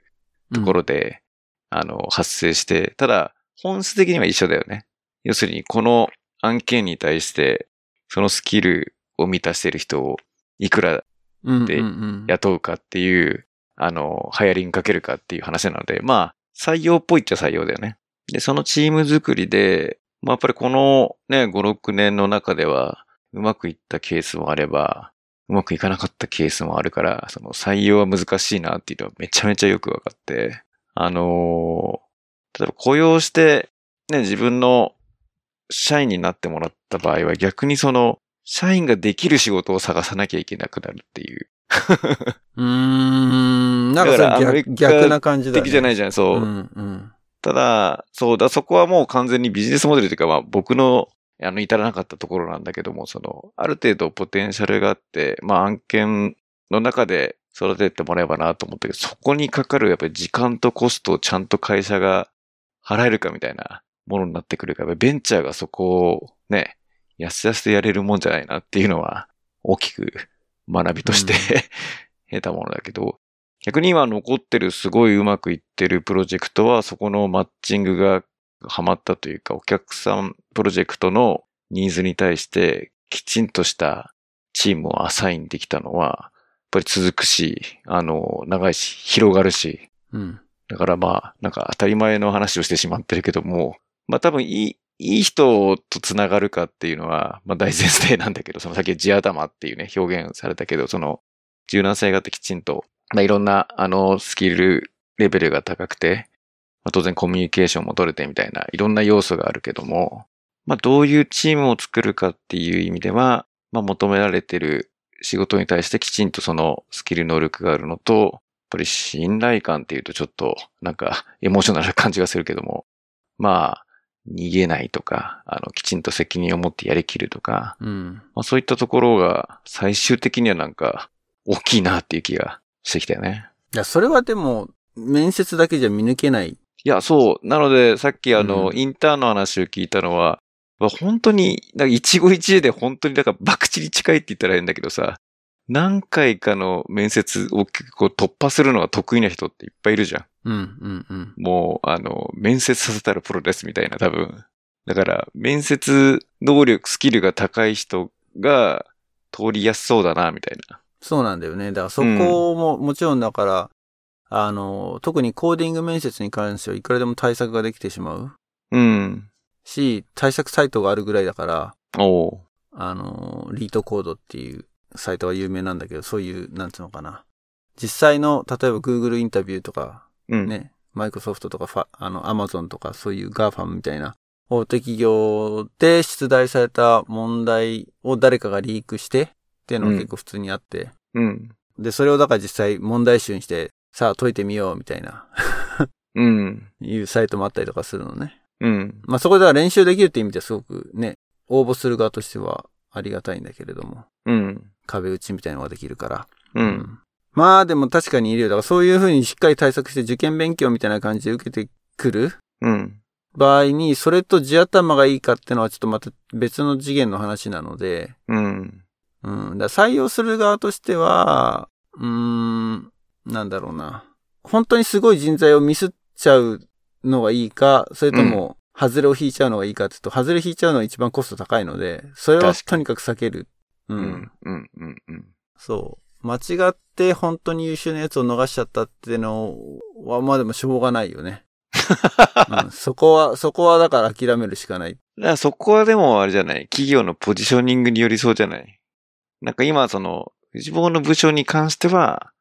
ところで、あの、発生して、ただ、本質的には一緒だよね。要するに、この案件に対して、そのスキルを満たしている人をいくらうん、でうんうん雇うかっていう、あの、流行りにかけるかっていう話なので、まあ、採用っぽいっちゃ採用だよね。で、そのチーム作りで、まあ、やっぱりこのね、5、6年の中では、うまくいったケースもあれば、うまくいかなかったケースもあるから、その採用は難しいなっていうのはめちゃめちゃよくわかって、あの例えば雇用して、ね、自分の社員になってもらった場合は逆にその、社員ができる仕事を探さなきゃいけなくなるっていう。うーん。なんか逆逆な感じだ、ね。的じゃないじゃん、そう。うんうん。ただ、そうだ、そこはもう完全にビジネスモデルというか、まあ僕の、あの、至らなかったところなんだけども、その、ある程度ポテンシャルがあって、まあ案件の中で育ててもらえばなと思ったけど、そこにかかるやっぱり時間とコストをちゃんと会社が払えるかみたいなものになってくるから、ベンチャーがそこをね、やすやすとやれるもんじゃないなっていうのは、大きく学びとして、得たものだけど、逆に今残ってるすごいうまくいってるプロジェクトは、そこのマッチングがハマったというか、お客さんプロジェクトのニーズに対してきちんとしたチームをアサインできたのは、やっぱり続くし、あの、長いし、広がるし、うん。だからまあ、なんか当たり前の話をしてしまってるけども、まあ多分いい、いい人と繋がるかっていうのは、まあ大前提なんだけど、その先地頭っていうね、表現されたけど、その柔軟性があってきちんと、まあいろんな、あの、スキルレベルが高くて、まあ当然コミュニケーションも取れてみたいな、いろんな要素があるけども、まあどういうチームを作るかっていう意味では、まあ求められてる仕事に対してきちんとそのスキル能力があるのと、ぱり信頼感っていうとちょっとなんか エモーショナルな感じがするけども、まあ逃げないとか、あのきちんと責任を持ってやりきるとか、うん。まあそういったところが最終的にはなんか大きいなっていう気がしてきたよね。いや、それはでも、面接だけじゃ見抜けない。いや、そう。なので、さっきあの、うんインターンの話を聞いたのは、まあ本当に、なんか一期一会で本当に、だから爆地に近いって言ったら変だけどさ、何回かの面接を結構突破するのが得意な人っていっぱいいるじゃん。うん、うん、うん。もう、あの、面接させたらプロですみたいな、多分。だから、面接能力、スキルが高い人が通りやすそうだな、みたいな。そうなんだよね。だからそこも、もちろんだから、あの、特にコーディング面接に関してはいくらでも対策ができてしまううん。し、対策サイトがあるぐらいだから、おう。あの、リートコードっていうサイトは有名なんだけど、そういう、なんつうのかな。実際の、例えば Google インタビューとか、うん。ね、マイクロソフトとかファ、あの、アマゾンとか、そういう GAFAM みたいな、大手企業で出題された問題を誰かがリークして、っていうのが結構普通にあって、うん。で、それをだから実際問題集にして、さあ解いてみようみたいな、うん。いうサイトもあったりとかするのね。うん。まあそこでは練習できるって意味ではすごくね、応募する側としてはありがたいんだけれども、うん。壁打ちみたいなのができるから。う。。うんまあでも確かにいるよ。だからそういうふうにしっかり対策して受験勉強みたいな感じで受けてくるうん。場合に、それと地頭がいいかってのはちょっとまた別の次元の話なので、うん。うん。だから採用する側としては、うーん、なんだろうな。本当にすごい人材をミスっちゃうのがいいか、それとも、外れを引いちゃうのがいいかっていうと、外れ引いちゃうのが一番コスト高いので、それはとにかく避ける。う。うんん。うん。うん。うん。そう。間違って本当に優秀なやつを逃しちゃったっていうのは、まあでもしょうがないよね。うん、そこは、そこはだから諦めるしかない。だそこはでもあれじゃない企業のポジショニングによりそうじゃないなんか今その、藤坊の部署に関しては、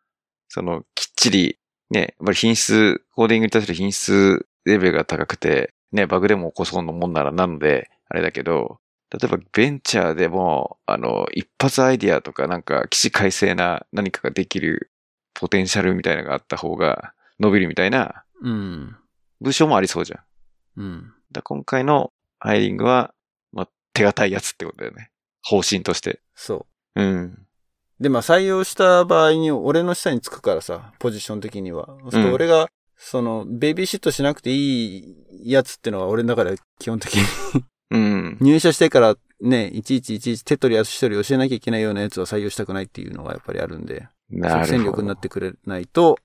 その、きっちり、ね、やっぱり品質、コーディングに対する品質レベルが高くて、ね、バグでも起こそうなもんならなので、あれだけど、例えばベンチャーでも、あの、一発アイディアとかなんか起死回生な何かができるポテンシャルみたいなのがあった方が伸びるみたいなうん。部署もありそうじゃん。うん。だ今回のハイリングは、まあ、手堅いやつってことだよね。方針として。そう。うん。で、まあ採用した場合に俺の下につくからさ、ポジション的には。そう俺が、その、ベビーシットしなくていいやつってのが俺の中では基本的にうん。入社してからね、いちいちいちいち手取り足取り教えなきゃいけないようなやつは採用したくないっていうのがやっぱりあるんで、なるほど。即戦力になってくれないと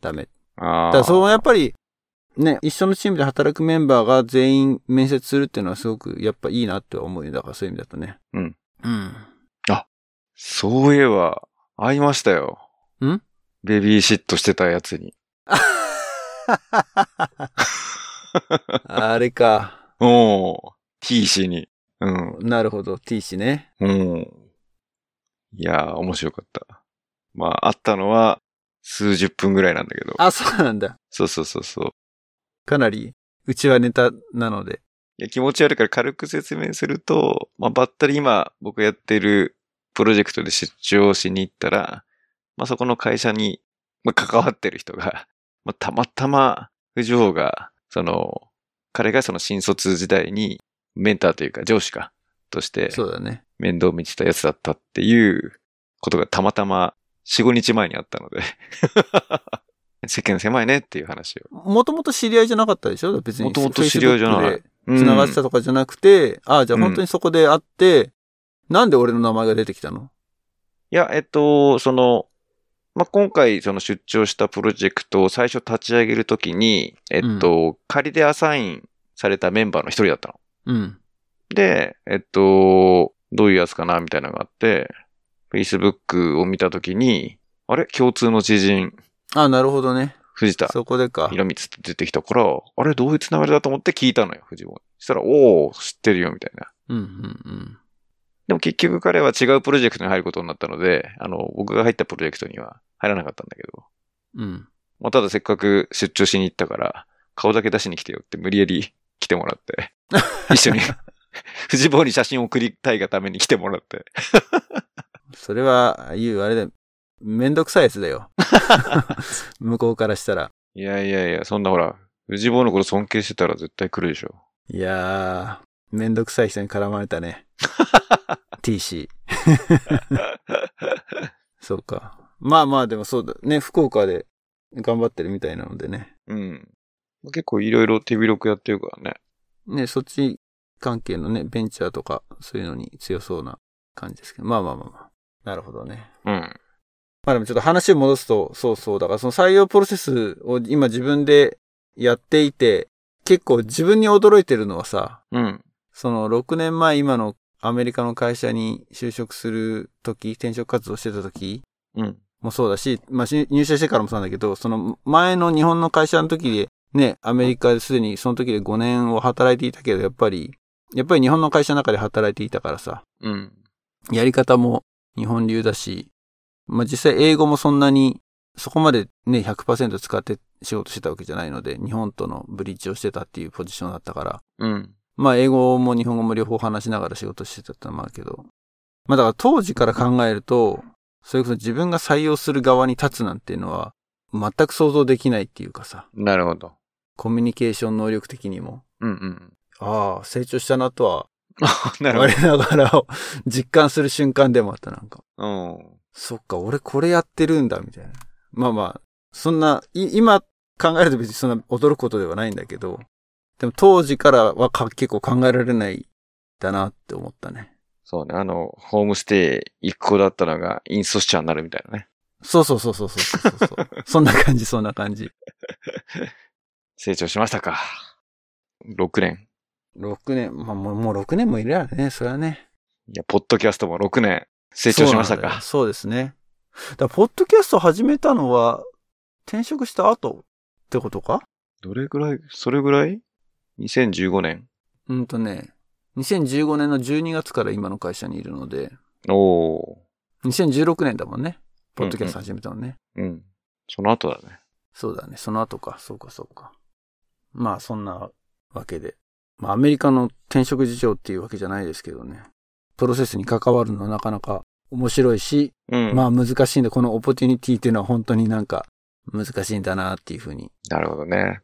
ダメ。ああ。だからそのやっぱり、ね、一緒のチームで働くメンバーが全員面接するっていうのはすごくやっぱいいなって思うよ。だからそういう意味だとね。うん。うん。そういえば、会いましたよ。ん？ベビーシットしてたやつに。あれか。おー。T 氏に。うん。なるほど。T 氏ね。うん。いやー、面白かった。まあ、会ったのは、数十分ぐらいなんだけど。あ、そうなんだ。そうそうそうそう。かなり、うちはネタなので。いや気持ち悪いから軽く説明すると、まあ、ばったり今僕やってるプロジェクトで出張しに行ったら、まあ、そこの会社に、まあ、関わってる人が、まあ、たまたま藤尾が、その、彼がその新卒時代にメンターというか上司か、としてそうだね。面倒見てたやつだったっていうことがたまたま4、5日前にあったので、世間狭いねっていう話を。もともと知り合いじゃなかったでしょ？別に。もともと知り合いじゃない繋がってたとかじゃなくて、ああ、じゃあ本当にそこで会って、なんで俺の名前が出てきたの？いや、えっと、その、まあ、今回その出張したプロジェクトを最初立ち上げるときに、えっと、仮でアサインされたメンバーの一人だったの。うん。で、えっと、どういうやつかなみたいなのがあって、Facebook を見たときに、あれ？共通の知人、あ、なるほどね。藤田そこでか。色光って出てきたから、あれ？どういうつながりだと思って聞いたのよ、藤本したら、おー、知ってるよ、みたいな。うん、うん、うん。でも結局彼は違うプロジェクトに入ることになったので、あの、僕が入ったプロジェクトには入らなかったんだけど、うん。まあ、ただせっかく出張しに行ったから、顔だけ出しに来てよって無理やり来てもらって、一緒に、藤坊に写真を送りたいがために来てもらって。それは、言う、あれだよ。めんどくさいやつだよ。向こうからしたら。いやいやいや、そんなほら、藤坊のこと尊敬してたら絶対来るでしょ。いやー、めんどくさい人に絡まれたね。TC。そうか。まあまあ、でもそうだ。ね、福岡で頑張ってるみたいなのでね。うん。結構いろいろ手広くやってるからね。ね、そっち関係のね、ベンチャーとか、そういうのに強そうな感じですけど。まあまあまあまあ。なるほどね。うん。まあでもちょっと話を戻すと、そうそう。だからその採用プロセスを今自分でやっていて、結構自分に驚いてるのはさ、うん。その6年前今のアメリカの会社に就職するとき、転職活動してたときうん。もそうだし、まあし入社してからもそうなんだけど、その前の日本の会社の時で、ね、アメリカですでにその時で5年を働いていたけど、やっぱり、やっぱり日本の会社の中で働いていたからさ、うん。やり方も日本流だし、まあ実際英語もそんなに、そこまでね、100%使って仕事してたわけじゃないので、日本とのブリッジをしてたっていうポジションだったから、うん。まあ英語も日本語も両方話しながら仕事してたってのもあるけど、まあだから当時から考えると、それこそ自分が採用する側に立つなんていうのは、全く想像できないっていうかさ、なるほど。コミュニケーション能力的にも、うんうん。ああ、成長したなとは、なるほ我ながらを実感する瞬間でもあったなんか。ど。うん。そっか、俺これやってるんだ、みたいな。まあまあ、そんな、い今考えると別にそんな驚くことではないんだけど、でも当時からはか結構考えられないだなって思ったね。そうね。あの、ホームステイ一個だったのが、インソシャになるみたいなね。そうそうそうそうそうそうそう。そんな感じ、そんな感じ。成長しましたか？6年。6年、まあもうもう6年もいるやね、それはね。いや、ポッドキャストも6年成長しましたか？そうですね。だポッドキャスト始めたのは、転職した後ってことか？どれぐらい、それぐらい ?2015 年。うんとね、2015年の12月から今の会社にいるので、おー。2016年だもんね。ポッドキャスト始めたのね。うん。その後だね。そうだね。その後か。そうか、そうか。まあ、そんなわけで。まあ、アメリカの転職事情っていうわけじゃないですけどね。プロセスに関わるのはなかなか面白いし、うん。まあ難しいんで、このオポチュニティっていうのは本当になんか難しいんだなっていうふうに。なるほどね。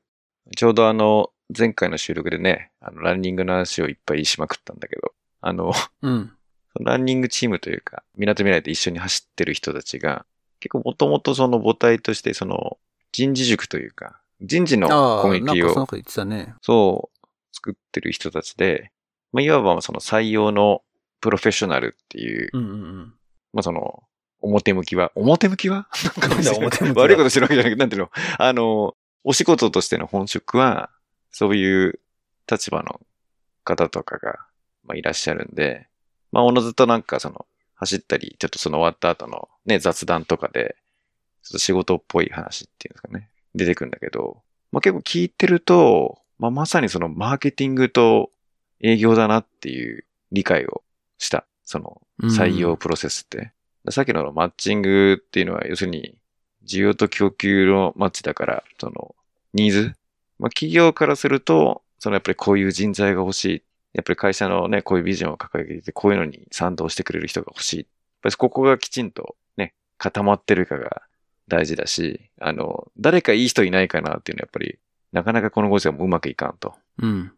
ちょうどあの、前回の収録でね、あの、ランニングの話をいっぱいしまくったんだけど、あの、うん。ランニングチームというか、港未来で一緒に走ってる人たちが、結構もともとその母体として、その、人事塾というか、人事のコミュニティを、そね。そう、作ってる人たちで、まあ、いわばその採用のプロフェッショナルっていう、うんうんうん。まあ、その、表向きは、表向きは？なんだ表向きは悪いことしてるわけじゃなくて、なんていうの？あの、お仕事としての本職は、そういう立場の方とかが、まあ、いらっしゃるんで、まあ、おのずとなんかその、走ったり、ちょっとその終わった後のね、雑談とかで、ちょっと仕事っぽい話っていうんですかね、出てくるんだけど、まあ、結構聞いてると、まあ、まさにそのマーケティングと営業だなっていう理解をした。その採用プロセスって。さっきのマッチングっていうのは、要するに、需要と供給のマッチだから、その、ニーズまあ、企業からすると、そのやっぱりこういう人材が欲しい。やっぱり会社のね、こういうビジョンを掲げて、こういうのに賛同してくれる人が欲しい。やっぱりここがきちんとね、固まってるかが大事だし、あの、誰かいい人いないかなっていうのはやっぱり、なかなかこのご時世もうまくいかんと。うん。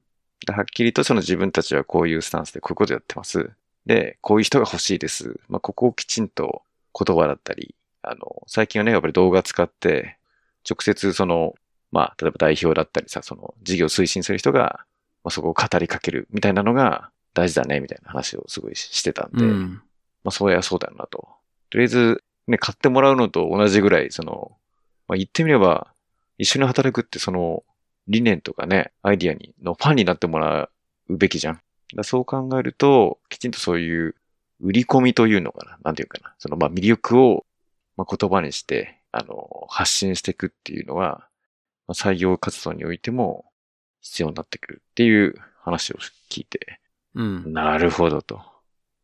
はっきりとその自分たちはこういうスタンスでこういうことやってます。で、こういう人が欲しいです。まあ、ここをきちんと言葉だったり、あの、最近はね、やっぱり動画使って、直接その、まあ、例えば代表だったりさ、その事業を推進する人が、まあ、そこを語りかけるみたいなのが大事だね、みたいな話をすごいしてたんで、うん。まあ、そうやそうだよなと。とりあえず、ね、買ってもらうのと同じぐらい、その、まあ、言ってみれば、一緒に働くってその、理念とかね、アイディアに、のファンになってもらうべきじゃん。だそう考えると、きちんとそういう売り込みというのかな。なんていうかな。そのまあ魅力をまあ言葉にして、あの、発信していくっていうのは、まあ、採用活動においても必要になってくるっていう話を聞いて、うん。なるほどと。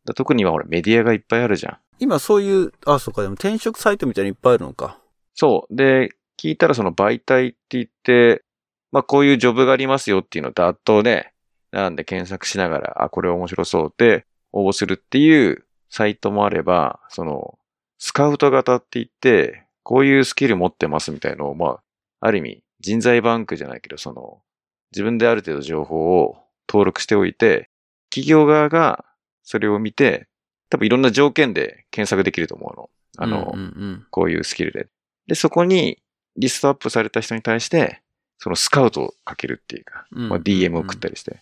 だ特に今ほらメディアがいっぱいあるじゃん。今そういう、あ、そうか、でも転職サイトみたいにいっぱいあるのか。そう。で、聞いたらその媒体って言って、まあこういうジョブがありますよっていうのをダッとね、なんで検索しながら、あ、これ面白そうって応募するっていうサイトもあれば、その、スカウト型って言って、こういうスキル持ってますみたいのを、まあ、ある意味人材バンクじゃないけど、その、自分である程度情報を登録しておいて、企業側がそれを見て、多分いろんな条件で検索できると思うの。あの、うんうんこういうスキルで。で、そこにリストアップされた人に対して、そのスカウトをかけるっていうか、うんまあ、DM を送ったりして、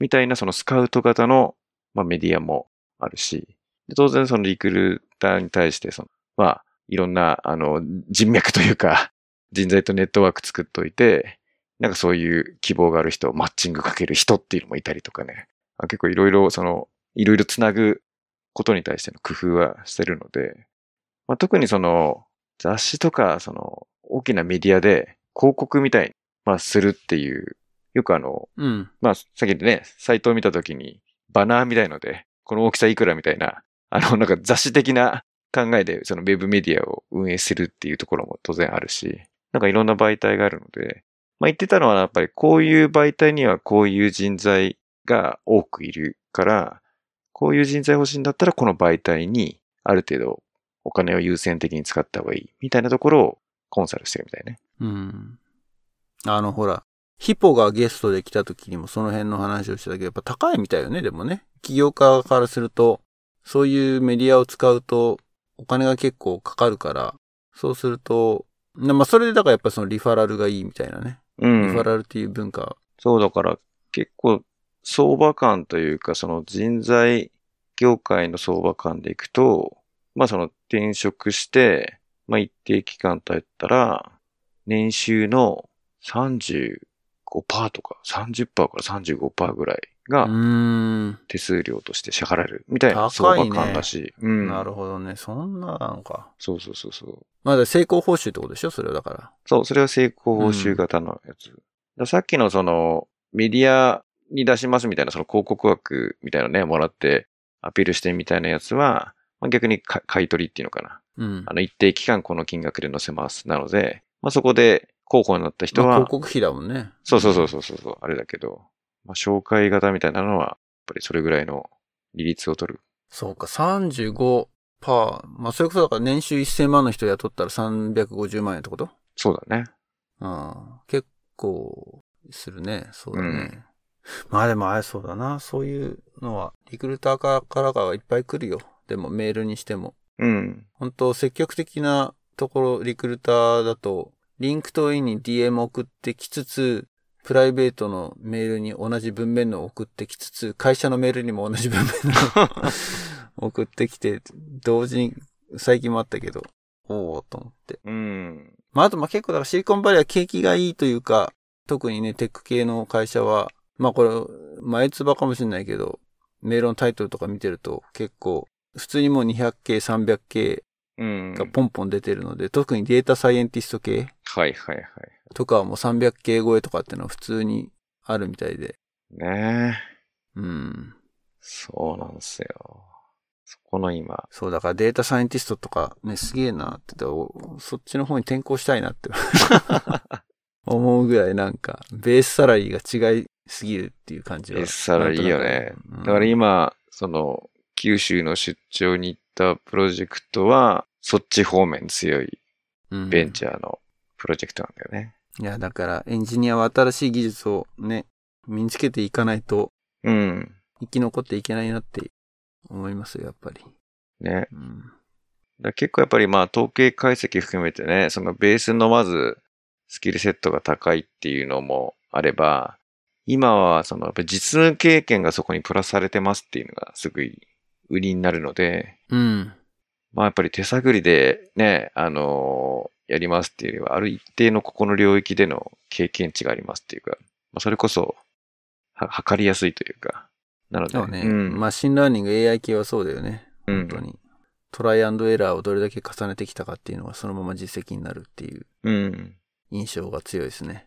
みたいなそのスカウト型の、まあ、メディアもあるし、で当然そのリクルーターに対して、その、まあ、いろんな、あの、人脈というか、人材とネットワーク作っといて、なんかそういう希望がある人をマッチングかける人っていうのもいたりとかね。あ結構いろいろ、その、いろいろつなぐことに対しての工夫はしてるので、まあ、特にその、雑誌とか、その、大きなメディアで広告みたいに、まあ、するっていう、よくあの、うん。まあ、さっきね、サイトを見たときに、バナーみたいので、この大きさいくらみたいな、あの、なんか雑誌的な考えで、そのウェブメディアを運営するっていうところも当然あるし、なんかいろんな媒体があるので、まあ言ってたのはやっぱりこういう媒体にはこういう人材が多くいるから、こういう人材欲しいんだったらこの媒体にある程度お金を優先的に使った方がいいみたいなところをコンサルしてるみたいね。うん。あの、ほら、ヒポがゲストで来た時にもその辺の話をしたけど、やっぱ高いみたいよね、でもね。企業家からすると、そういうメディアを使うと、お金が結構かかるから、そうすると、なまあ、それでだからやっぱそのリファラルがいいみたいなね。うリファラルっていう文化。そうだから結構相場感というかその人材業界の相場感でいくと、まあその転職して、まあ一定期間経ったら、年収の35%とか30%から35%ぐらいうが。手数料として支払えるみたいな高相いね場感だし。うん。なるほどね。そんななのか。そうそうそうそう。まだ成功報酬ってことでしょ？それはだから。そう、それは成功報酬型のやつ。だからさっきのその、メディアに出しますみたいな、その広告枠みたいなね、もらってアピールしてみたいなやつは、まあ、逆にか買い取りっていうのかな。うん。あの、一定期間この金額で載せます。なので、まあ、そこで候補になった人は、まあ広告費だもんね。そうそうそうそうそうそう、あれだけど、まあ、紹介型みたいなのは、やっぱりそれぐらいの利率を取る。そうか、35%。まあ、それこそだから年収1000万の人雇ったら350万円ってこと？そうだね。ああ、結構するね。そうだね。うん まあでもあれそうだな。そういうのは、リクルーターからからがいっぱい来るよ。でもメールにしても。うん。本当積極的なところ、リクルーターだと、リンクトインに DM 送ってきつつ、プライベートのメールに同じ文面のを送ってきつつ、会社のメールにも同じ文面の 送ってきて、同時に最近もあったけど、おおと思って。うん。まあ、あと、まあ、結構、だからシリコンバレーは景気がいいというか、特にね、テック系の会社は、まあ、これ、眉つばかもしれないけど、メールのタイトルとか見てると、結構、普通にもう 200K、300K うん。がポンポン出てるので、特にデータサイエンティスト系はいはいはい。とかはもう 300K 超えとかっていうのは普通にあるみたいで。ねえ。うん。そうなんですよ。そこの今。そう、だからデータサイエンティストとかね、すげえなって言っておそっちの方に転校したいなって 思うぐらいなんか、ベースサラリーが違いすぎるっていう感じは。ベースサラリーよねなん。だから今、その、九州の出張に行ったプロジェクトは、そっち方面強いうんベンチャーのプロジェクトなんだよね。いや、だからエンジニアは新しい技術をね、身につけていかないとうん。生き残っていけないなって思いますよ、やっぱり。ね。うん。結構やっぱりまあ統計解析含めてね、そのベースのまずスキルセットが高いっていうのもあれば、今はそのやっぱり実務経験がそこにプラスされてますっていうのがすごい売りになるので、うん。まあやっぱり手探りでね、あのやりますっていうよりは、ある一定のここの領域での経験値がありますっていうか、まあそれこそ、は、測りやすいというか、なので。そうね。うん。マシンラーニング AI 系はそうだよね。うん本当に。トライアンドエラーをどれだけ重ねてきたかっていうのがそのまま実績になるっていううん。印象が強いですね。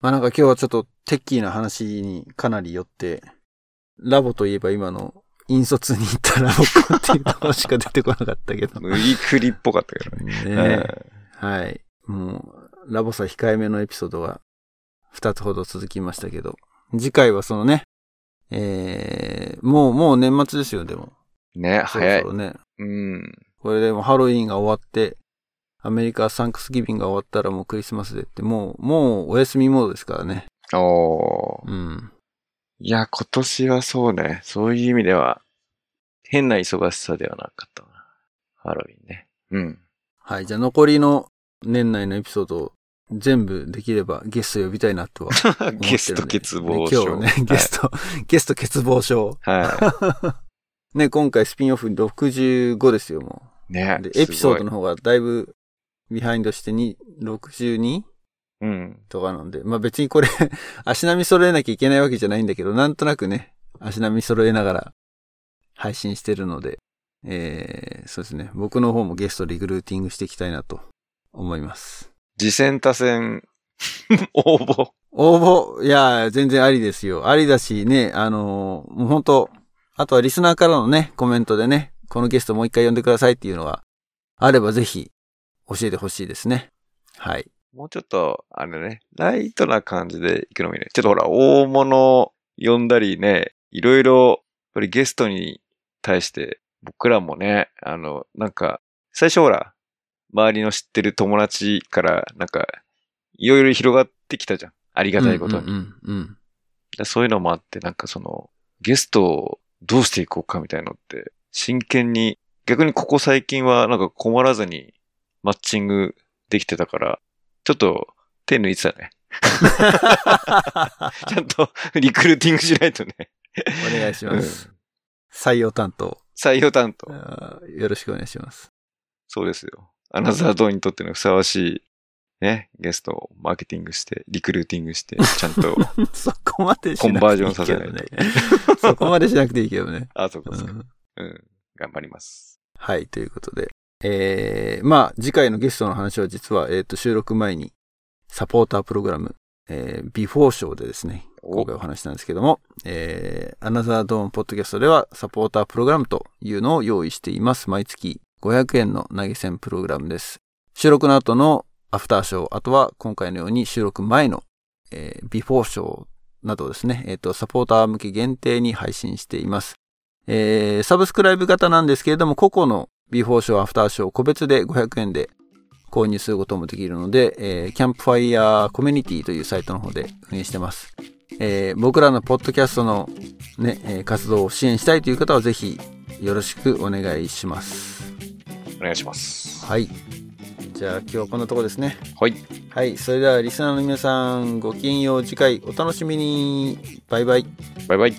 まあなんか今日はちょっとテッキーな話にかなりよって、ラボといえば今の引率に行ったラボっていうところしか出てこなかったけど。無理くりっぽかったけどね。ねはい。もう、ラボさ控えめのエピソードが2つほど続きましたけど、次回はそのね、えー、もう、もう年末ですよ、でも。うんね、早いそ。ろね。うん。これでもうハロウィーンが終わって、アメリカサンクスギビングが終わったらもうクリスマスでって、もう、もうお休みモードですからね。おー。うん。いや、今年はそうね。そういう意味では、変な忙しさではなかったな。ハロウィンね。うん。はい。じゃあ残りの年内のエピソードを全部できればゲスト呼びたいなとは。ゲスト欠乏ね症。今日ね、ゲスト、ゲスト欠乏症。はね、今回スピンオフ65ですよ、もい。ねう。。で、エピソードの。の方がだいぶビハインドしてに 62? うん。とかなんで、まあ別にこれ 足並み揃えなきゃいけないわけじゃないんだけど、なんとなくね、足並み揃えながら配信してるので、えー、そうですね。僕の方もゲストリクルーティングしていきたいなと思います。次戦多戦、応募。応募、いや、全然ありですよ。ありだしね、あのーもう本当あとはリスナーからのね、コメントでね、このゲストもう一回呼んでくださいっていうのがあればぜひ教えてほしいですね。はい。もうちょっと、あれね、ライトな感じで行くのもいいね。ちょっとほら、大物呼んだりね、いろいろ、やっぱりゲストに対して、僕らもね、あの、なんか、最初ほら、周りの知ってる友達から、なんか、いろいろ広がってきたじゃん。ありがたいことに。うんうんうんでそういうのもあって、なんかその、ゲストをどうしていこうかみたいなのって、真剣に、逆にここ最近はなんか困らずにマッチングできてたから、ちょっと手抜いてたね。ちゃんとリクルーティングしないとね。お願いします。採用担当、採用担当。よろしくお願いします。そうですよ。アナザードーンにとってのふさわしい、ね、ゲストをマーケティングして、リクルーティングして、ちゃんと、そこまでしコンなくていバージョンさせないとね。そこまでしなくていいけどね。あ、そうかうそうか。んうん。頑張ります。はい、ということで。えー、まあ、次回のゲストの話は実は、えっ、と、収録前に、サポータープログラム、えー、ビフォーショーでですね、お今回お話したんですけども、えー、アナザードーンポッドキャストでは、サポータープログラムというのを用意しています。毎月500円の投げ銭プログラムです。収録の後のアフターショー、あとは今回のように収録前の、えー、ビフォーショーなどですね、えっ、と、サポーター向け限定に配信しています。えー、サブスクライブ型なんですけれども、個々のビフォーショー、アフターショー、個別で500円で購入することもできるので、えー、キャンプファイヤーコミュニティというサイトの方で運営してます。えー、僕らのポッドキャストのね、えー活動を支援したいという方はぜひよろしくお願いします。お願いします。はい。じゃあ今日はこんなとこですね。はい。はい。それではリスナーの皆さん、ごきげんよう。次回お楽しみに。バイバイ。バイバイ。